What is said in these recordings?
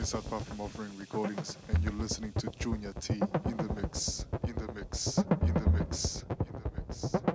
Bodhisattva from Offering Recordings, and you're listening to Junior T in the mix, in the mix, in the mix, in the mix,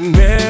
nightmare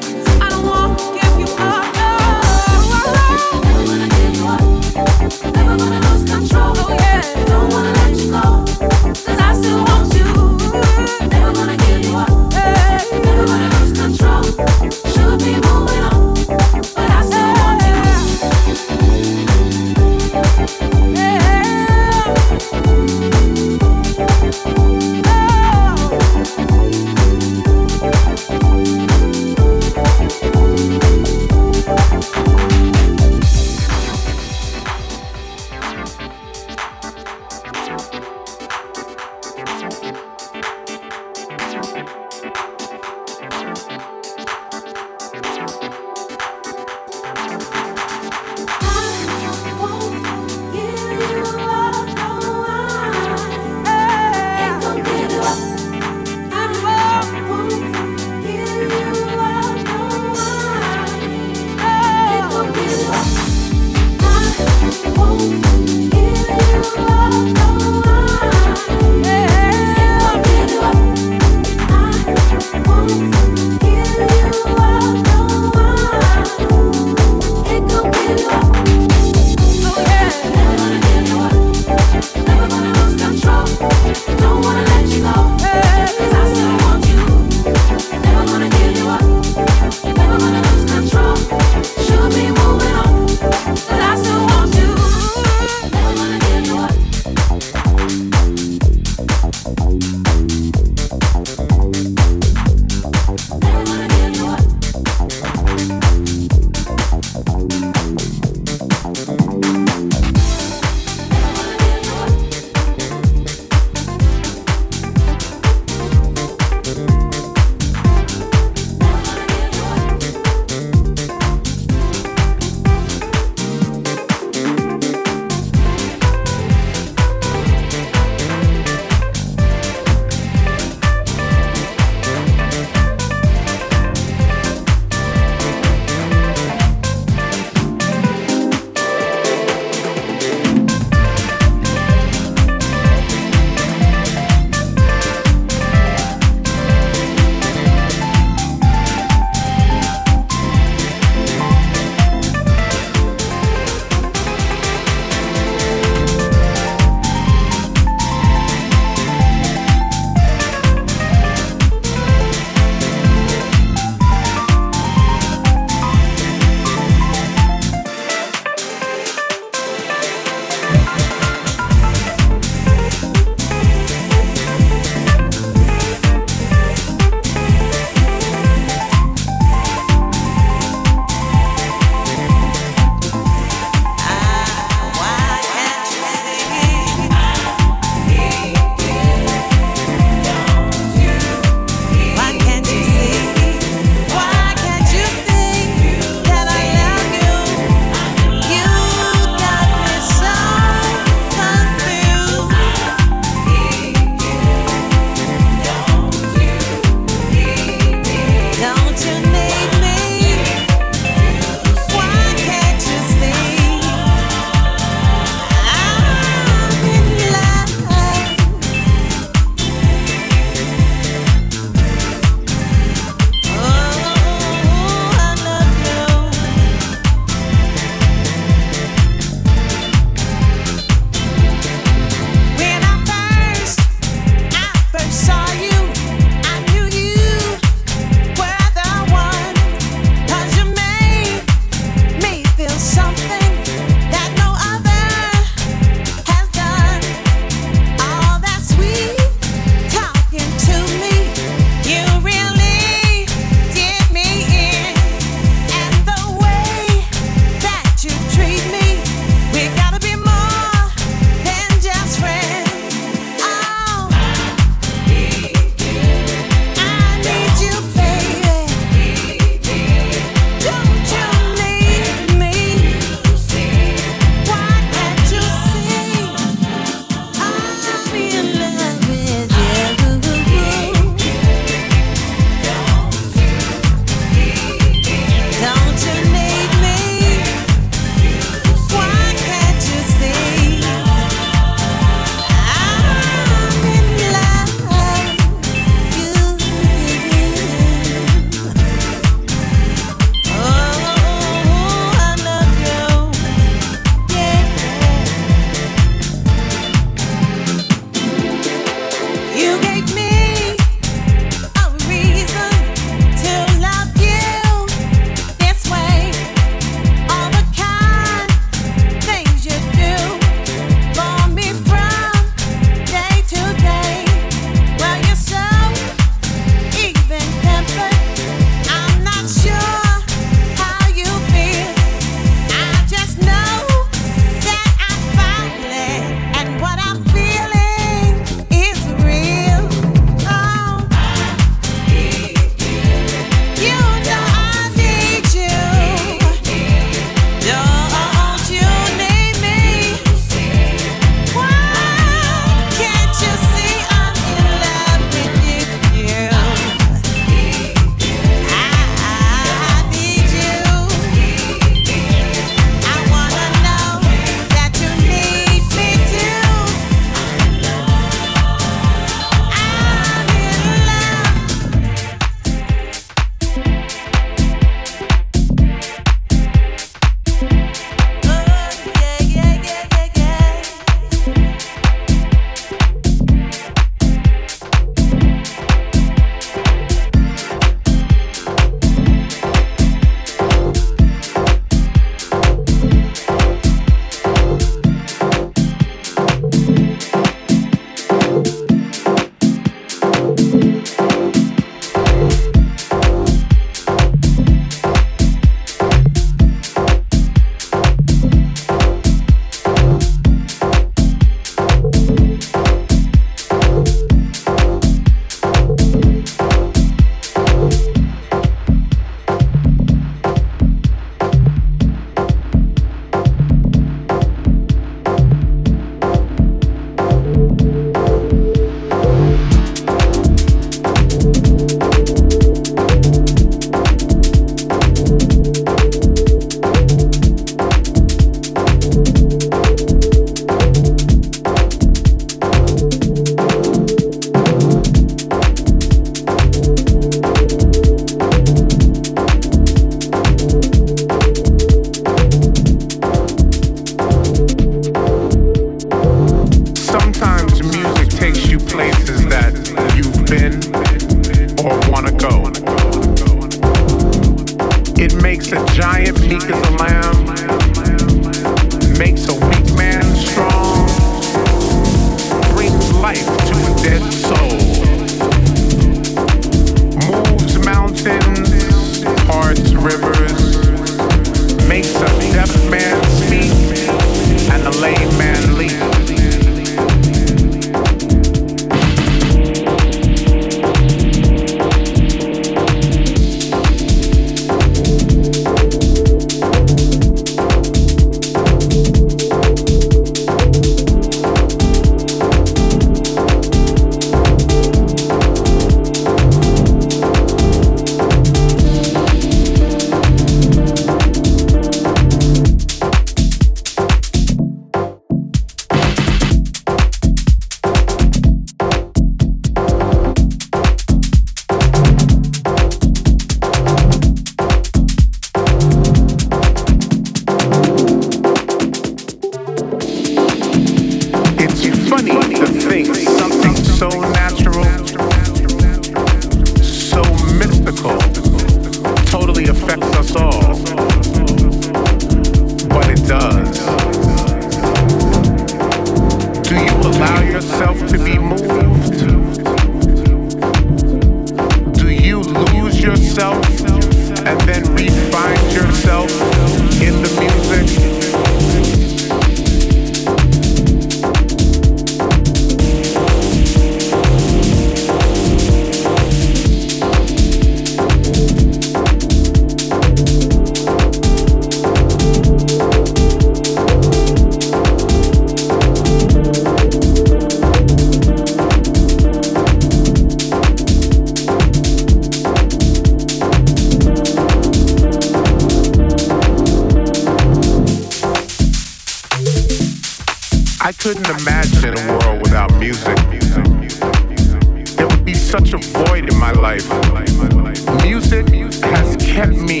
life. Music has kept me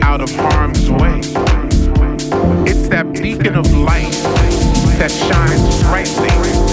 out of harm's way. It's that beacon of light that shines brightly